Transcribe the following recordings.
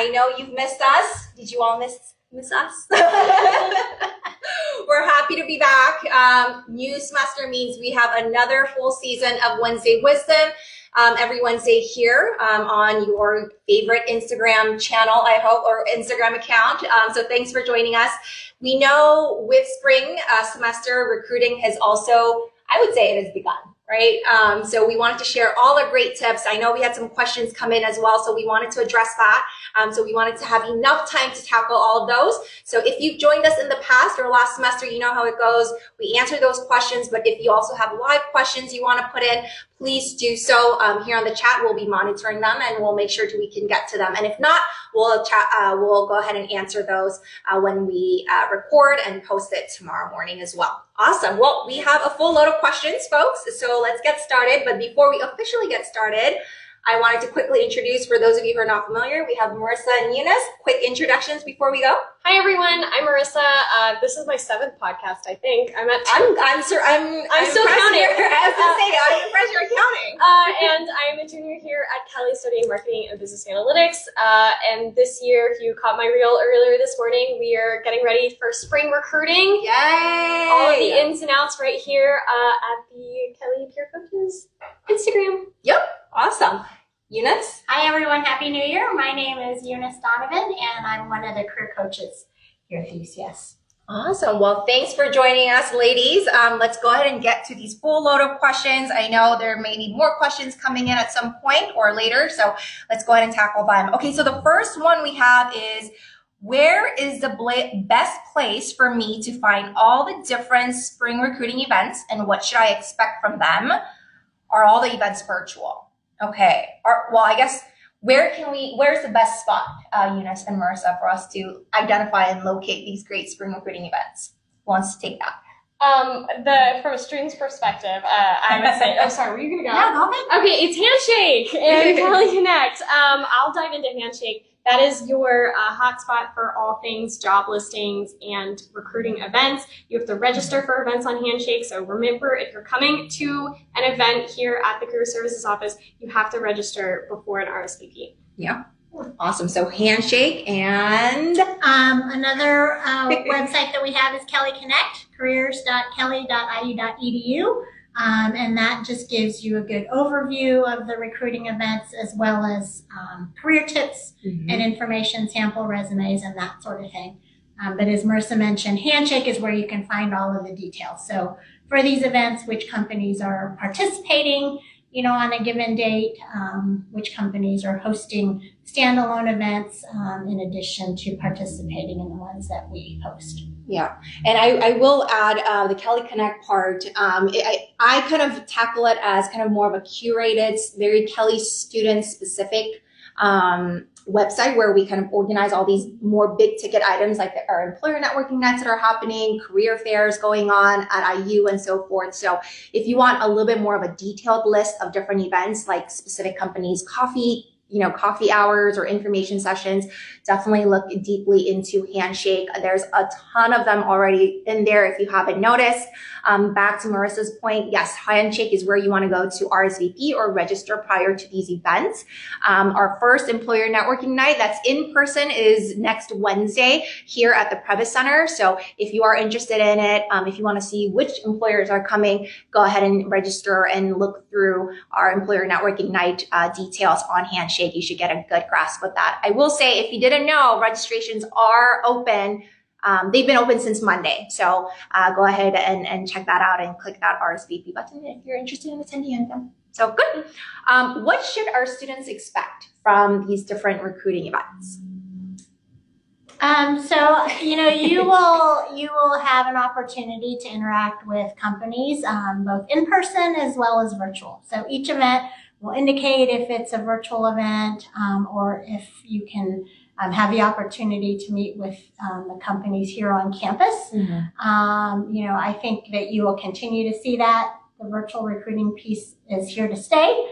I know you've missed us. Did you all miss miss us? We're happy to be back. Um, new semester means we have another full season of Wednesday Wisdom um, every Wednesday here um, on your favorite Instagram channel, I hope, or Instagram account. Um, so thanks for joining us. We know with spring uh, semester, recruiting has also, I would say it has begun right? Um, so we wanted to share all the great tips. I know we had some questions come in as well, so we wanted to address that. Um, so we wanted to have enough time to tackle all of those. So if you've joined us in the past or last semester, you know how it goes. We answer those questions, but if you also have live questions you want to put in, please do so um, here on the chat. We'll be monitoring them and we'll make sure we can get to them. And if not, we'll chat, uh, we'll go ahead and answer those uh, when we uh, record and post it tomorrow morning as well. Awesome. Well, we have a full load of questions, folks. So let's get started. But before we officially get started, I wanted to quickly introduce, for those of you who are not familiar, we have Marissa and Eunice. Quick introductions before we go. Hi everyone, I'm Marissa. Uh, this is my seventh podcast, I think. I'm at. I'm I'm sir, I'm I'm, still counting. I was gonna say I'm impressed you're counting. Uh, and I'm a junior here at Kelley studying marketing and business analytics. Uh, and this year, if you caught my reel earlier this morning, we are getting ready for spring recruiting. Yay! All of the ins and outs right here uh, at the Kelley Peer Coaches Instagram. Yep. Awesome. Eunice? Hi, everyone. Happy New Year. My name is Eunice Donovan, and I'm one of the career coaches here at the UCS. Awesome. Well, thanks for joining us, ladies. Um, let's go ahead and get to these full load of questions. I know there may be more questions coming in at some point or later, so let's go ahead and tackle them. Okay, so the first one we have is, where is the best place for me to find all the different spring recruiting events and what should I expect from them? Are all the events virtual? Okay. Or, well, I guess where can we, where's the best spot, uh, Eunice and Marissa, for us to identify and locate these great spring recruiting events? Who wants to take that? Um, the from a student's perspective, uh, I would say. oh, sorry, were you gonna go? Yeah, go ahead. Okay, it's Handshake and Kelley Connect. Um, I'll dive into Handshake. That is your uh, hotspot for all things job listings and recruiting events. You have to register for events on Handshake. So remember, if you're coming to an event here at the Career Services Office, you have to register before an RSVP. Yeah. Awesome. So Handshake and um, another uh, website that we have is Kelley Connect, careers.kelley.iu.edu. Um, and that just gives you a good overview of the recruiting events as well as um, career tips mm-hmm. and information, sample resumes, and that sort of thing. Um, but as Marissa mentioned, Handshake is where you can find all of the details. So for these events, which companies are participating, you know, on a given date, um, which companies are hosting standalone events um, in addition to participating in the ones that we host. Yeah, and I, I will add uh, the Kelley Connect part. Um, it, I, I kind of tackle it as kind of more of a curated, very Kelley student specific um, website where we kind of organize all these more big ticket items like our employer networking nights that are happening, career fairs going on at IU and so forth. So if you want a little bit more of a detailed list of different events like specific companies, coffee, you know, coffee hours or information sessions, definitely look deeply into Handshake. There's a ton of them already in there if you haven't noticed. Um, back to Marissa's point, yes, Handshake is where you want to go to RSVP or register prior to these events. Um, our first employer networking night that's in person is next Wednesday here at the Prebys Center. So if you are interested in it, um, if you want to see which employers are coming, go ahead and register and look through our employer networking night uh, details on Handshake. You should get a good grasp of that. I will say, if you didn't know, registrations are open um, they've been open since Monday. So uh, go ahead and, and check that out and click that RSVP button if you're interested in attending them. So good. Um, what should our students expect from these different recruiting events? Um, so you know you will you will have an opportunity to interact with companies um, both in person as well as virtual. So each event will indicate if it's a virtual event um, or if you can um, have the opportunity to meet with um, the companies here on campus. Mm-hmm. Um, you know, I think that you will continue to see that. The virtual recruiting piece is here to stay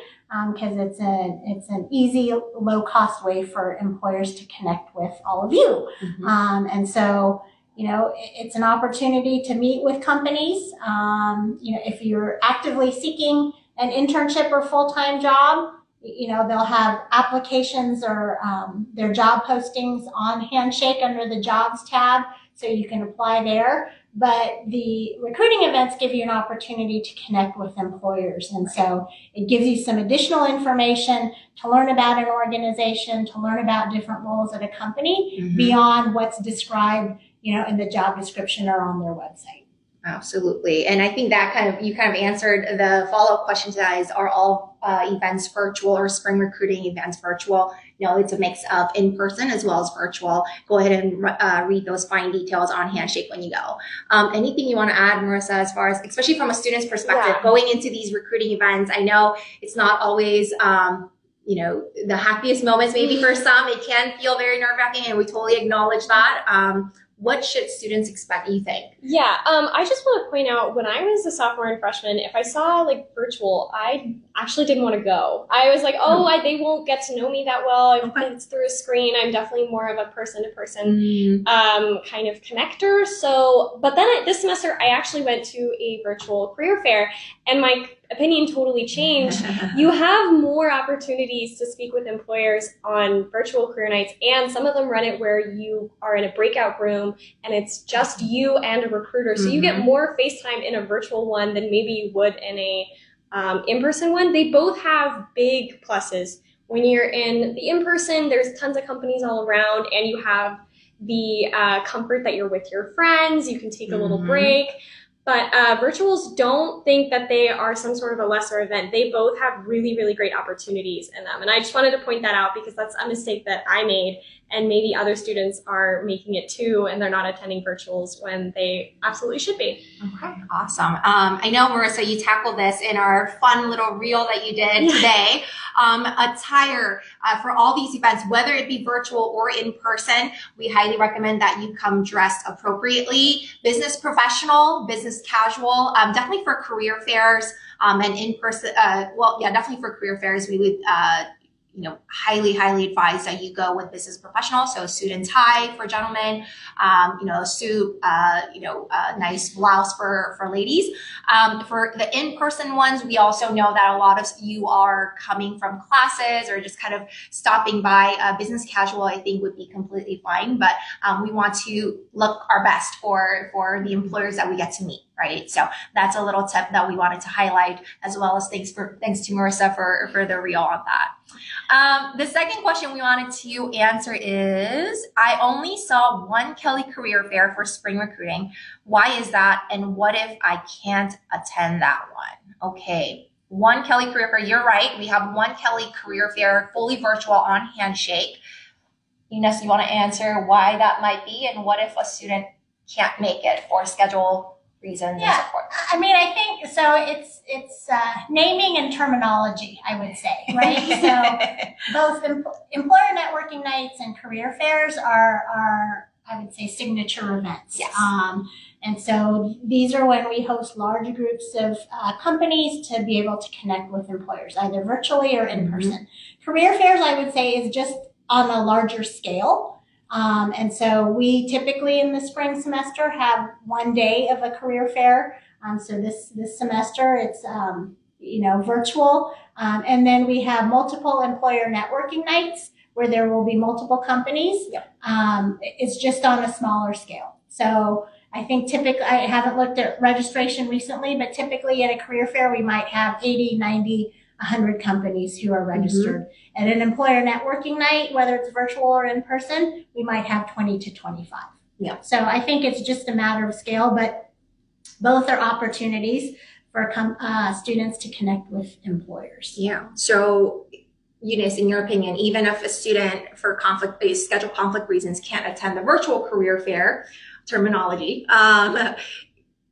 because um, it's a it's an easy, low cost way for employers to connect with all of you. Mm-hmm. Um, and so, you know, it's an opportunity to meet with companies. Um, you know, if you're actively seeking an internship or full time job, you know, they'll have applications or um, their job postings on Handshake under the jobs tab, so you can apply there. But the recruiting events give you an opportunity to connect with employers. And so it gives you some additional information to learn about an organization, to learn about different roles at a company Mhm. beyond what's described, you know, in the job description or on their website. Absolutely. And I think that kind of, you kind of answered the follow up question to that is are all uh, events virtual or spring recruiting events virtual? No, it's a mix of in person as well as virtual. Go ahead and uh, read those fine details on Handshake when you go. Um, anything you want to add, Marissa, as far as, especially from a student's perspective, Yeah. going into these recruiting events? I know it's not always, um, you know, the happiest moments maybe for some. It can feel very nerve wracking, and we totally acknowledge that. Um, what should students expect, you think? Yeah, um, I just want to point out when I was a sophomore and freshman, if I saw like virtual, I actually didn't want to go. I was like, oh, I, they won't get to know me that well. If Okay. It's through a screen. I'm definitely more of a person to person um, kind of connector. So, but then I, this semester, I actually went to a virtual career fair, and my opinion totally changed. You have more opportunities to speak with employers on virtual career nights, and some of them run it where you are in a breakout room and it's just you and a recruiter. So you get Mhm. more FaceTime in a virtual one than maybe you would in a um, in-person one. They both have big pluses. When you're in the in-person, there's tons of companies all around, and you have the uh, comfort that you're with your friends. You can take a little Mhm. break. But uh, virtuals don't think that they are some sort of a lesser event. They both have really, really great opportunities in them. And I just wanted to point that out because that's a mistake that I made. And maybe other students are making it too, and they're not attending virtuals when they absolutely should be. Okay, awesome. Um, I know, Marissa, you tackled this in our fun little reel that you did Yeah. today. Um, attire uh, for all these events, whether it be virtual or in person, we highly recommend that you come dressed appropriately. Business professional, business casual, um, definitely for career fairs um, and in person. Uh, well, yeah, definitely for career fairs, we would. Uh, you know, highly, highly advise that you go with business professional. So a suit and tie for gentlemen, um, you know, a suit, uh, you know, a nice blouse for, for ladies. Um, for the in-person ones, we also know that a lot of you are coming from classes or just kind of stopping by. Uh, business casual, I think, would be completely fine. But um, we want to look our best for for the employers that we get to meet, right? So that's a little tip that we wanted to highlight, as well as thanks for thanks to Marissa for for the reel on that. Um, the second question we wanted to answer is I only saw one Kelley career fair for spring recruiting. Why is that? And what if I can't attend that one? Okay. One Kelley career fair. You're right. We have one Kelley career fair fully virtual on Handshake. Eunice, you want to answer why that might be and what if a student can't make it for schedule reasons Yeah. and so forth? I mean, I think so. It's it's uh, naming and terminology, I would say, right? so both em- employer networking nights and career fairs are are I would say signature events. Yes. Um, and so these are when we host large groups of uh, companies to be able to connect with employers, either virtually or in person. Career fairs, I would say, is just on a larger scale. Um, and so we typically in the spring semester have one day of a career fair. Um, so this this semester it's um, you know virtual, um, and then we have multiple employer networking nights where there will be multiple companies. Yep. Um, it's just on a smaller scale. So I think typically I haven't looked at registration recently, but typically at a career fair we might have 80, 90, 100 companies who are registered. At an employer networking night, whether it's virtual or in person, we might have 20 to 25. Yeah. So I think it's just a matter of scale, but both are opportunities for com- uh, students to connect with employers. Yeah. So, Eunice, in your opinion, even if a student for conflict based schedule conflict reasons can't attend the virtual career fair terminology, um,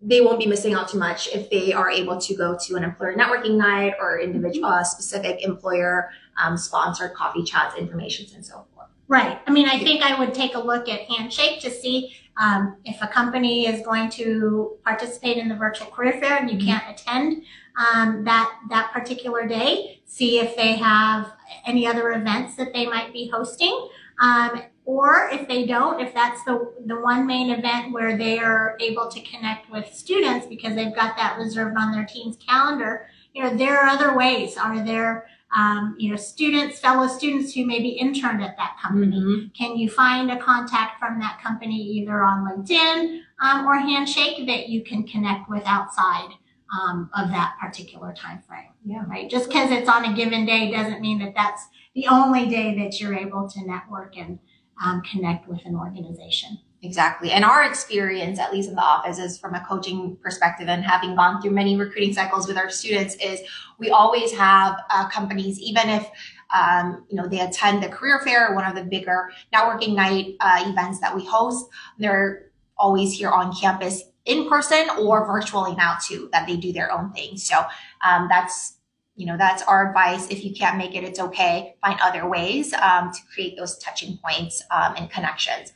they won't be missing out too much if they are able to go to an employer networking night or individual uh, specific employer um, sponsored coffee chats, informations, and so forth. Right. I mean, I think I would take a look at Handshake to see um, if a company is going to participate in the virtual career fair and you Mhm. can't attend um, that that particular day. See if they have any other events that they might be hosting, um, or if they don't, if that's the the one main event where they are able to connect with students because they've got that reserved on their team's calendar. You know, there are other ways. Are there um, you know, students, fellow students who maybe interned at that company. Mhm. Can you find a contact from that company either on LinkedIn um, or Handshake that you can connect with outside um, of that particular time frame? Yeah. Right. Just because it's on a given day doesn't mean that that's the only day that you're able to network and um, connect with an organization. Exactly. And our experience, at least in the office, is from a coaching perspective and having gone through many recruiting cycles with our students, is we always have uh, companies, even if um, you know they attend the career fair one of the bigger networking night uh, events that we host, they're always here on campus in person or virtually now too, that they do their own thing. So um, that's you know that's our advice. If you can't make it, it's okay. Find other ways um, to create those touching points um, and connections.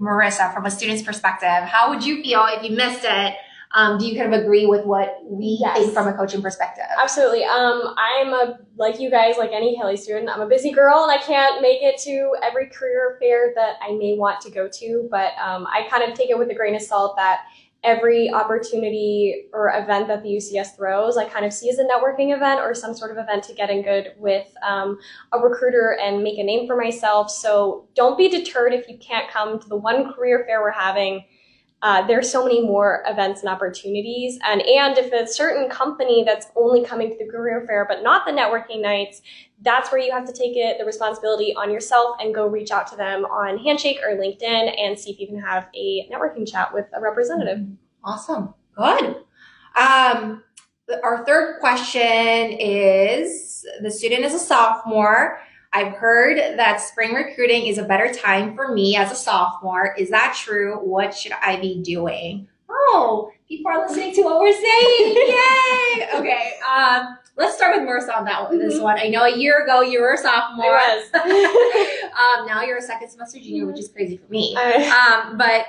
Marissa, from a student's perspective, how would you feel if you missed it? Um, do you kind of agree with what we Yes. think from a coaching perspective? Absolutely. Um, I'm a like you guys, like any Kelley student. I'm a busy girl, and I can't make it to every career fair that I may want to go to. But um, I kind of take it with a grain of salt that every opportunity or event that the UCS throws, I kind of see as a networking event or some sort of event to get in good with um, a recruiter and make a name for myself. So don't be deterred if you can't come to the one career fair we're having. Uh, there's so many more events and opportunities, and and if a certain company that's only coming to the career fair but not the networking nights, that's where you have to take it the responsibility on yourself and go reach out to them on Handshake or LinkedIn and see if you can have a networking chat with a representative. Awesome. Good. Um, our third question is the student is a sophomore. I've heard that spring recruiting is a better time for me as a sophomore. Is that true? What should I be doing? Oh, people are listening to what we're saying. Yay! Okay. Um, let's start with Marissa on that one. This Mhm. one. I know a year ago you were a sophomore. I was. um, now you're a second semester junior, which is crazy for me. Um, but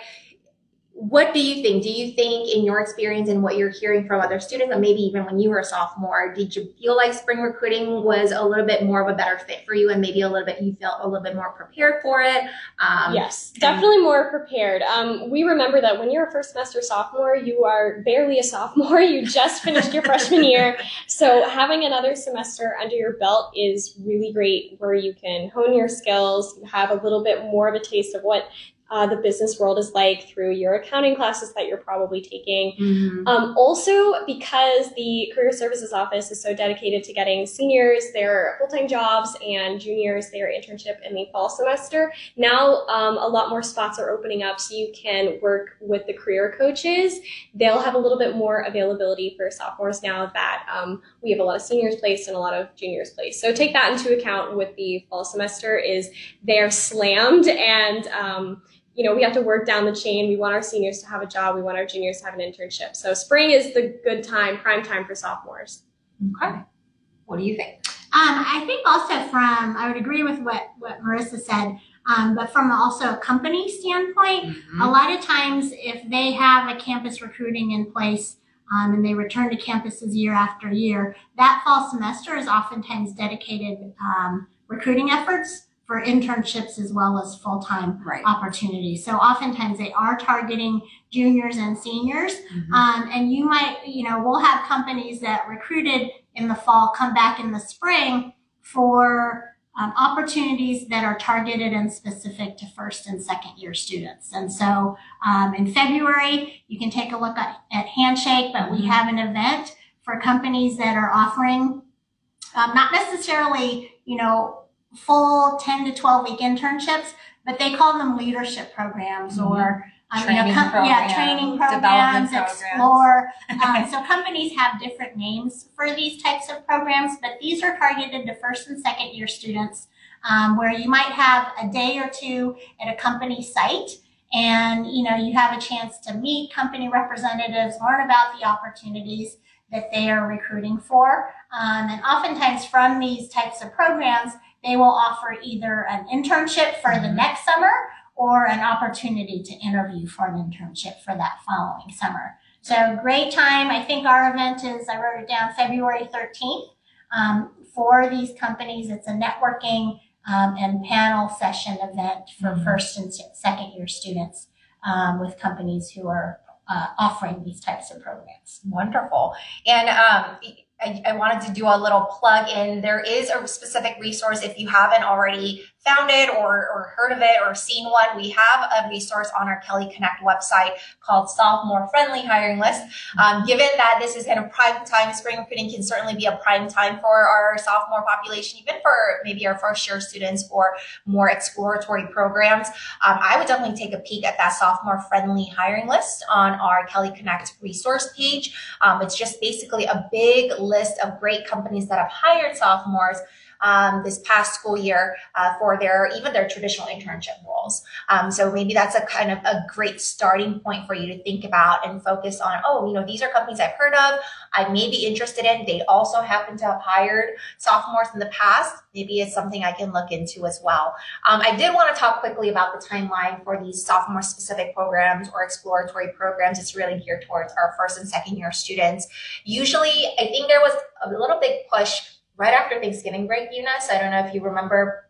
what do you think? Do you think, in your experience and what you're hearing from other students, and maybe even when you were a sophomore, did you feel like spring recruiting was a little bit more of a better fit for you, and maybe a little bit you felt a little bit more prepared for it? Um, yes, definitely more prepared. Um, we remember that when you're a first semester sophomore, you are barely a sophomore. You just finished your freshman year. So having another semester under your belt is really great where you can hone your skills, have a little bit more of a taste of what uh, the business world is like through your accounting classes that you're probably taking. mhm. Um, also, because the Career Services Office is so dedicated to getting seniors their full time jobs and juniors their internship in the fall semester, now um, a lot more spots are opening up so you can work with the career coaches. They'll have a little bit more availability for sophomores now that um, we have a lot of seniors placed and a lot of juniors placed. So take that into account with the fall semester is they're slammed and um, you know, we have to work down the chain. We want our seniors to have a job. We want our juniors to have an internship. So spring is the good time, prime time for sophomores. Okay. What do you think? Um, I think also from, I would agree with what, what Marissa said, um, but from also a company standpoint, a lot of times if they have a campus recruiting in place um, and they return to campuses year after year, that fall semester is oftentimes dedicated um, recruiting efforts for internships as well as full-time Right. opportunities. So oftentimes they are targeting juniors and seniors. Mhm. Um, and you might, you know, we'll have companies that recruited in the fall come back in the spring for um, opportunities that are targeted and specific to first and second year students. And so um, in February, you can take a look at, at Handshake, but we Mhm. have an event for companies that are offering um, not necessarily, you know, full 10 to 12 week internships, but they call them leadership programs or um, you know, Training com- yeah, programs, training development programs, programs. explore. Um, so companies have different names for these types of programs, but these are targeted to first and second year students, um, where you might have a day or two at a company site, and you know you have a chance to meet company representatives, learn about the opportunities that they are recruiting for, um, and oftentimes from these types of programs, they will offer either an internship for the next summer or an opportunity to interview for an internship for that following summer. So great time. I think our event is, I wrote it down, February 13th. Um, for these companies, it's a networking um, and panel session event for Mhm. first and second year students um, with companies who are uh, offering these types of programs. Wonderful. And um, I, I wanted to do a little plug in. There is a specific resource if you haven't already found it or, or heard of it or seen one. We have a resource on our Kelley Connect website called Sophomore Friendly Hiring List. Um, given that this is kind of prime time, spring recruiting can certainly be a prime time for our sophomore population, even for maybe our first year students or more exploratory programs. Um, I would definitely take a peek at that sophomore friendly hiring list on our Kelley Connect resource page. Um, it's just basically a big list of great companies that have hired sophomores um, this past school year uh, for their even their traditional internship roles. Um, so maybe that's a kind of a great starting point for you to think about and focus on. Oh, you know, these are companies I've heard of. I may be interested in. They also happen to have hired sophomores in the past. Maybe it's something I can look into as well. Um, I did want to talk quickly about the timeline for these sophomore specific programs or exploratory programs. It's really geared towards our first and second year students. Usually, I think there was a little big push right after Thanksgiving break, Eunice. I don't know if you remember.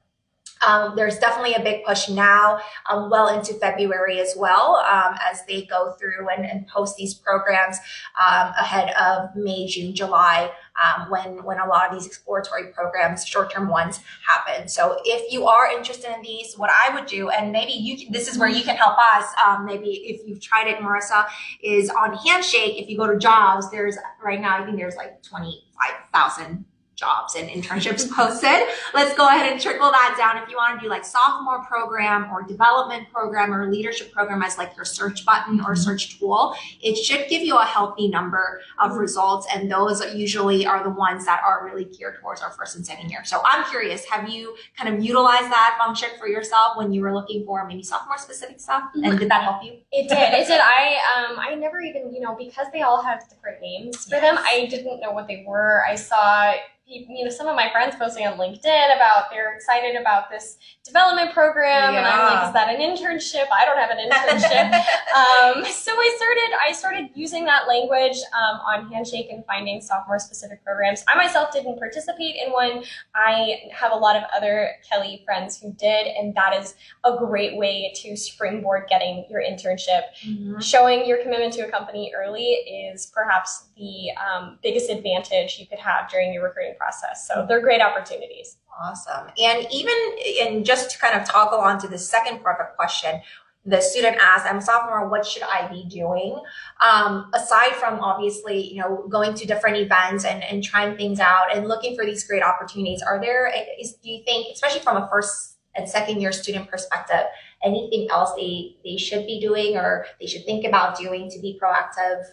Um, there's definitely a big push now, um, well into February as well, um, as they go through and, and post these programs um, ahead of May, June, July, um, when when a lot of these exploratory programs, short-term ones, happen. So if you are interested in these, what I would do, and maybe you, can, this is where you can help us. Um, maybe if you've tried it, Marissa, is on Handshake. If you go to jobs, there's right now I think there's like twenty-five thousand jobs and internships posted. Let's go ahead and trickle that down. If you want to do like sophomore program or development program or leadership program as like your search button or search tool, it should give you a healthy number of results. And those usually are the ones that are really geared towards our first and second year. So I'm curious, have you kind of utilized that function for yourself when you were looking for maybe sophomore specific stuff? And did that help you? It did. It did. I um I never even you know because they all have different names for them. I didn't know what they were. I saw you know some of my friends posting on LinkedIn about they're excited about this development program, and I'm like, is that an internship? I don't have an internship. um, so I started I started using that language um, on Handshake and finding sophomore specific programs. I myself didn't participate in one. I have a lot of other Kelley friends who did, and that is a great way to springboard getting your internship. Mm-hmm. Showing your commitment to a company early is perhaps the um, biggest advantage you could have during your recruiting process. So they're great opportunities. Awesome. And even, and just to kind of toggle on to the second part of the question, the student asked, I'm a sophomore, what should I be doing? Um, aside from obviously, you know, going to different events and, and trying things out and looking for these great opportunities, are there, is, do you think, especially from a first and second year student perspective, anything else they, they should be doing or they should think about doing to be proactive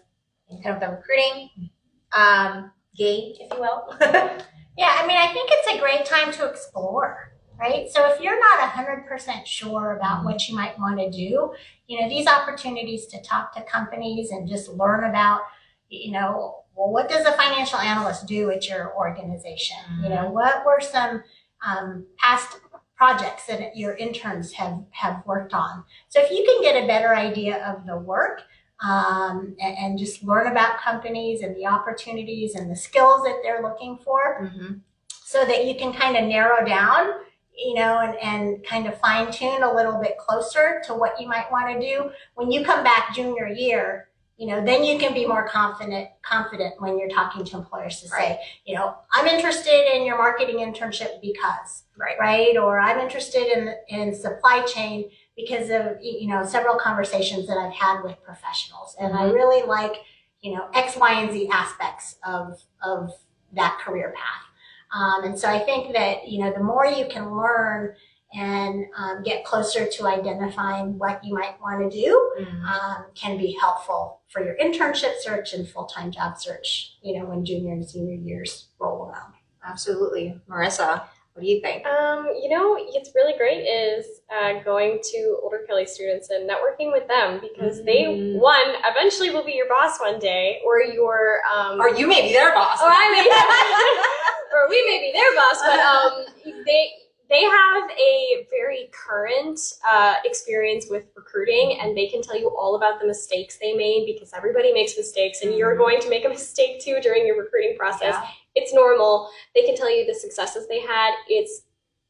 in kind of the recruiting um, game, if you will? Yeah, I mean, I think it's a great time to explore, right? So if you're not 100% sure about mm-hmm. what you might want to do, you know, these opportunities to talk to companies and just learn about, you know, well, what does a financial analyst do at your organization? Mm-hmm. You know, mm-hmm. what were some um, past projects that your interns have, have worked on? So if you can get a better idea of the work, um, and, and, just learn about companies and the opportunities and the skills that they're looking for mm-hmm. so that you can kind of narrow down you know and, and kind of fine tune a little bit closer to what you might want to do when you come back junior year you know then you can be more confident confident when you're talking to employers to say right. you know i'm interested in your marketing internship because right right or i'm interested in in supply chain because of you know several conversations that I've had with professionals, and mm-hmm. I really like you know X, Y, and Z aspects of of that career path. Um, and so I think that you know the more you can learn and um, get closer to identifying what you might want to do mm-hmm. um, can be helpful for your internship search and full-time job search you know when junior and senior years roll around absolutely marissa what do you think? Um, you know, it's really great is uh, going to older Kelley students and networking with them because mm-hmm. they one eventually will be your boss one day, or your um, or you may be their boss, or I may, be. or we may be their boss, but um, they they have a very current uh, experience with recruiting and they can tell you all about the mistakes they made because everybody makes mistakes and you're mm-hmm. going to make a mistake too during your recruiting process. Yeah. It's normal. They can tell you the successes they had. It's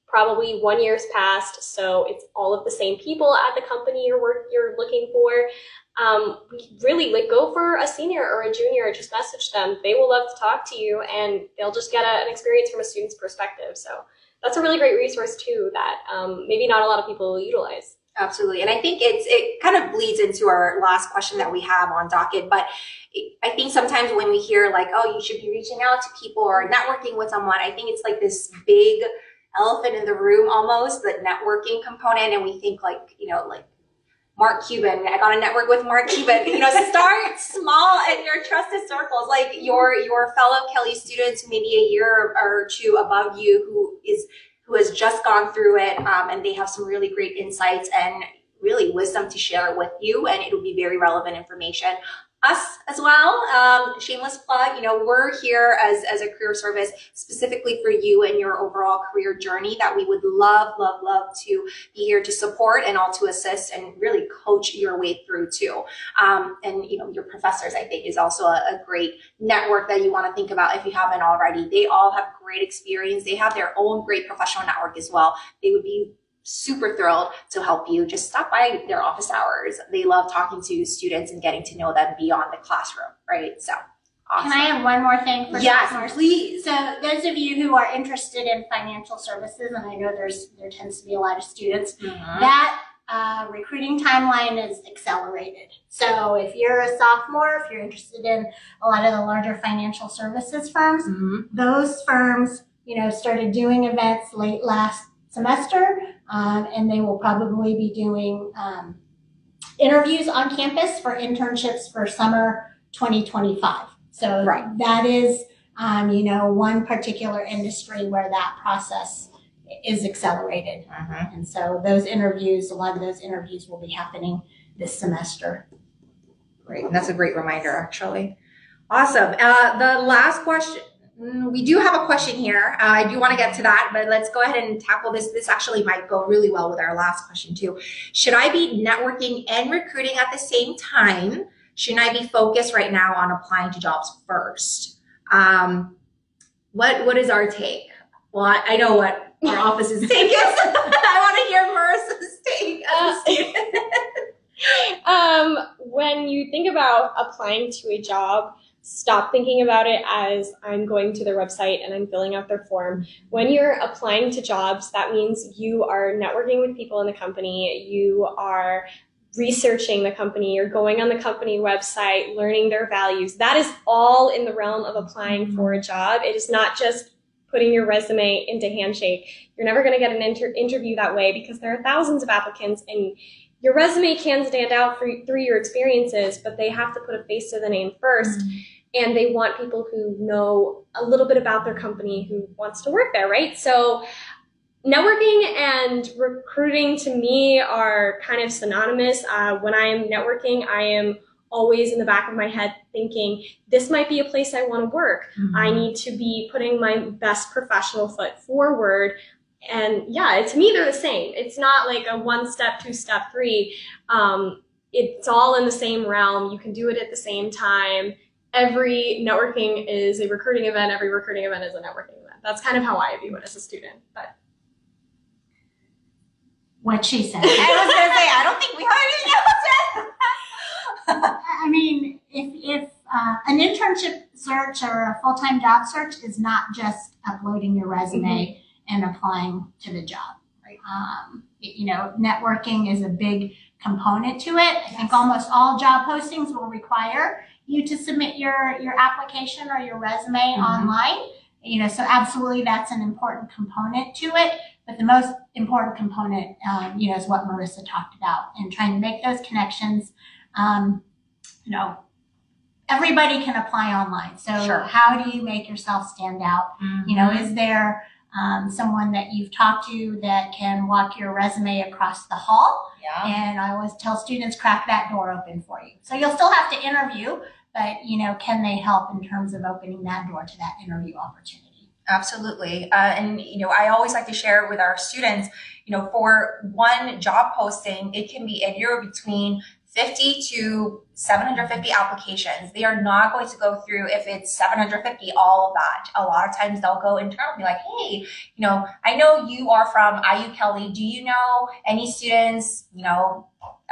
probably one year's passed, so it's all of the same people at the company you're work you're looking for. Um, really, like go for a senior or a junior. Just message them; they will love to talk to you, and they'll just get a, an experience from a student's perspective. So that's a really great resource too that um, maybe not a lot of people utilize. Absolutely. And I think it's it kind of bleeds into our last question that we have on docket. But I think sometimes when we hear like, oh, you should be reaching out to people or networking with someone, I think it's like this big elephant in the room almost, the networking component. And we think like, you know, like Mark Cuban. I got to network with Mark Cuban. You know, start small in your trusted circles, like your your fellow Kelley students, maybe a year or two above you, who is who has just gone through it, um, and they have some really great insights and really wisdom to share with you, and it will be very relevant information us as well. Um, shameless plug, you know, we're here as, as a career service specifically for you and your overall career journey that we would love, love, love to be here to support and all to assist and really coach your way through too. Um, and, you know, your professors, I think, is also a, a great network that you want to think about if you haven't already. They all have great experience. They have their own great professional network as well. They would be super thrilled to help you. Just stop by their office hours. They love talking to students and getting to know them beyond the classroom, right? So awesome. Can I have one more thing for yes, sophomores? please. So those of you who are interested in financial services, and I know there's there tends to be a lot of students, Mhm. that uh, recruiting timeline is accelerated. So if you're a sophomore, if you're interested in a lot of the larger financial services firms, Mhm. those firms, you know, started doing events late last semester, um, and they will probably be doing um, interviews on campus for internships for summer 2025. So Right. that is, um, you know, one particular industry where that process is accelerated. Mhm. And so those interviews, a lot of those interviews will be happening this semester. Great. And that's a great reminder, actually. Awesome. Uh, the last question. Mm, We do have a question here. Uh, I do want to get to that, but let's go ahead and tackle this. This actually might go really well with our last question, too. Should I be networking and recruiting at the same time? Shouldn't I be focused right now on applying to jobs first? Um, what What is our take? Well, I, I know what our office's take is. I want to hear Marissa's take student. um, when you think about applying to a job, stop thinking about it as I'm going to their website and I'm filling out their form. When you're applying to jobs, that means you are networking with people in the company, you are researching the company, you're going on the company website, learning their values. That is all in the realm of applying for a job. It is not just putting your resume into Handshake. You're never going to get an inter- interview that way because there are thousands of applicants and your resume can stand out for, through your experiences, but they have to put a face to the name 1st And they want people who know a little bit about their company who wants to work there, right? So networking and recruiting to me are kind of synonymous. Uh, when I'm networking, I am always in the back of my head thinking, this might be a place I want to work. I need to be putting my best professional foot forward. And yeah, to me, they're the same. It's not like a one step, two step, three. Um, it's all in the same realm. You can do it at the same time. Every networking is a recruiting event. Every recruiting event is a networking event. That's kind of how I view it as a student. But What she said. I was gonna say I don't think we have anything else. I mean, if, if uh, an internship search or a full time job search is not just uploading your resume and applying to the job. Right. Um, you know, networking is a big component to it. I think almost all job postings will require you to submit your, your application or your resume Mhm. online. You know, so absolutely that's an important component to it. But the most important component, um, you know, is what Marissa talked about and trying to make those connections. Um, you know, everybody can apply online. So Sure. how do you make yourself stand out? You know, is there um, someone that you've talked to that can walk your resume across the hall? yeah. And I always tell students, crack that door open for you. So you'll still have to interview, but you know, can they help in terms of opening that door to that interview opportunity? Absolutely. Uh, and, you know, I always like to share with our students, you know, for one job posting, it can be anywhere between 50 to 750 applications. They are not going to go through if it's 750, all of that. A lot of times they'll go internal and be like, hey, you know, I know you are from IU Kelley. Do you know any students, you know,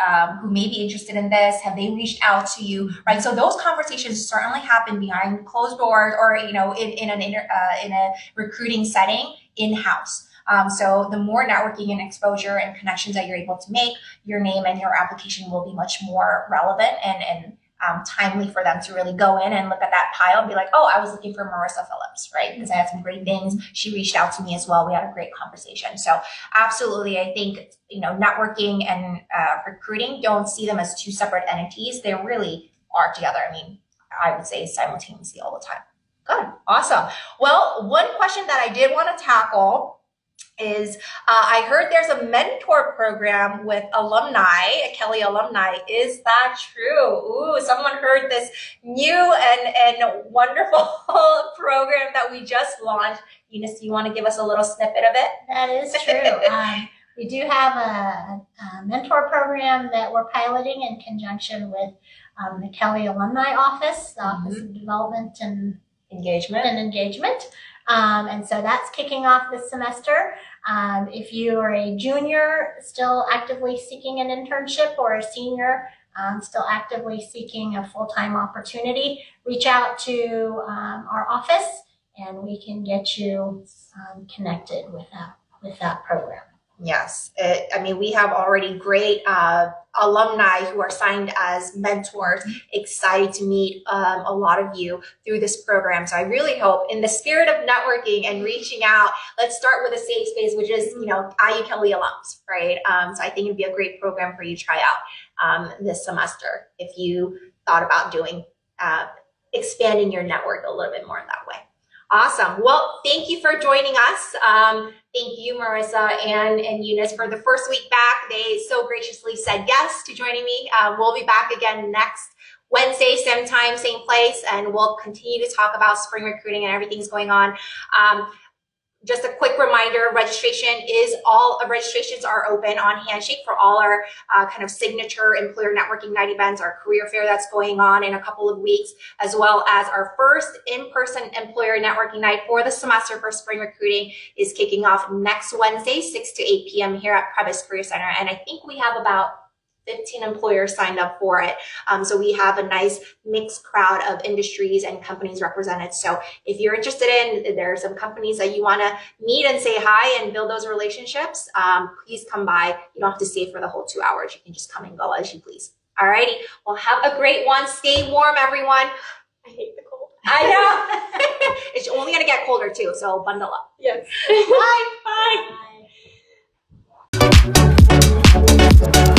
um, who may be interested in this? Have they reached out to you? Right. So those conversations certainly happen behind closed doors or, you know, in, in an inter, uh, in a recruiting setting in house. Um, so the more networking and exposure and connections that you're able to make, your name and your application will be much more relevant and, and um, timely for them to really go in and look at that pile and be like, oh, I was looking for Marissa Phillips, right? Because I had some great things. She reached out to me as well. We had a great conversation. So absolutely, I think, you know, networking and uh, recruiting, don't see them as two separate entities. They really are together. I mean, I would say simultaneously all the time. Good. Awesome. Well, one question that I did want to tackle is uh, I heard there's a mentor program with alumni, Kelley alumni. Is that true? Ooh, someone heard this new and, and wonderful program that we just launched. Eunice, do you want to give us a little snippet of it? That is true. um, we do have a, a, mentor program that we're piloting in conjunction with um, the Kelley Alumni Office, the Office mm-hmm. of Development and Engagement. And Engagement. Um, and so that's kicking off this semester. Um, if you are a junior still actively seeking an internship or a senior um, still actively seeking a full-time opportunity, reach out to um, our office and we can get you um, connected with that, with that program. Yes, it, I mean, we have already great uh, alumni who are signed as mentors. Excited to meet um, a lot of you through this program. So I really hope, in the spirit of networking and reaching out, let's start with a safe space, which is you know IU Kelley alums, right? Um, so I think it'd be a great program for you to try out um, this semester if you thought about doing uh, expanding your network a little bit more in that way. Awesome. Well, thank you for joining us. Um, thank you, Marissa and, and Eunice, for the first week back. They so graciously said yes to joining me. Um, we'll be back again next Wednesday, same time, same place, and we'll continue to talk about spring recruiting and everything's going on. Um, just a quick reminder, registration is all, registrations are open on Handshake for all our uh, kind of signature employer networking night events, our career fair that's going on in a couple of weeks, as well as our first in-person employer networking night for the semester for spring recruiting is kicking off next Wednesday, 6 to 8 p.m. here at Prebys Career Center. And I think we have about 15 employers signed up for it. Um, so we have a nice mixed crowd of industries and companies represented. So if you're interested in, there are some companies that you want to meet and say hi and build those relationships, um, please come by. You don't have to stay for the whole two hours. You can just come and go as you please. Alrighty. Well, have a great one. Stay warm, everyone. I hate the cold. I know. it's only going to get colder too, so bundle up. Yes. Bye. Bye. Bye.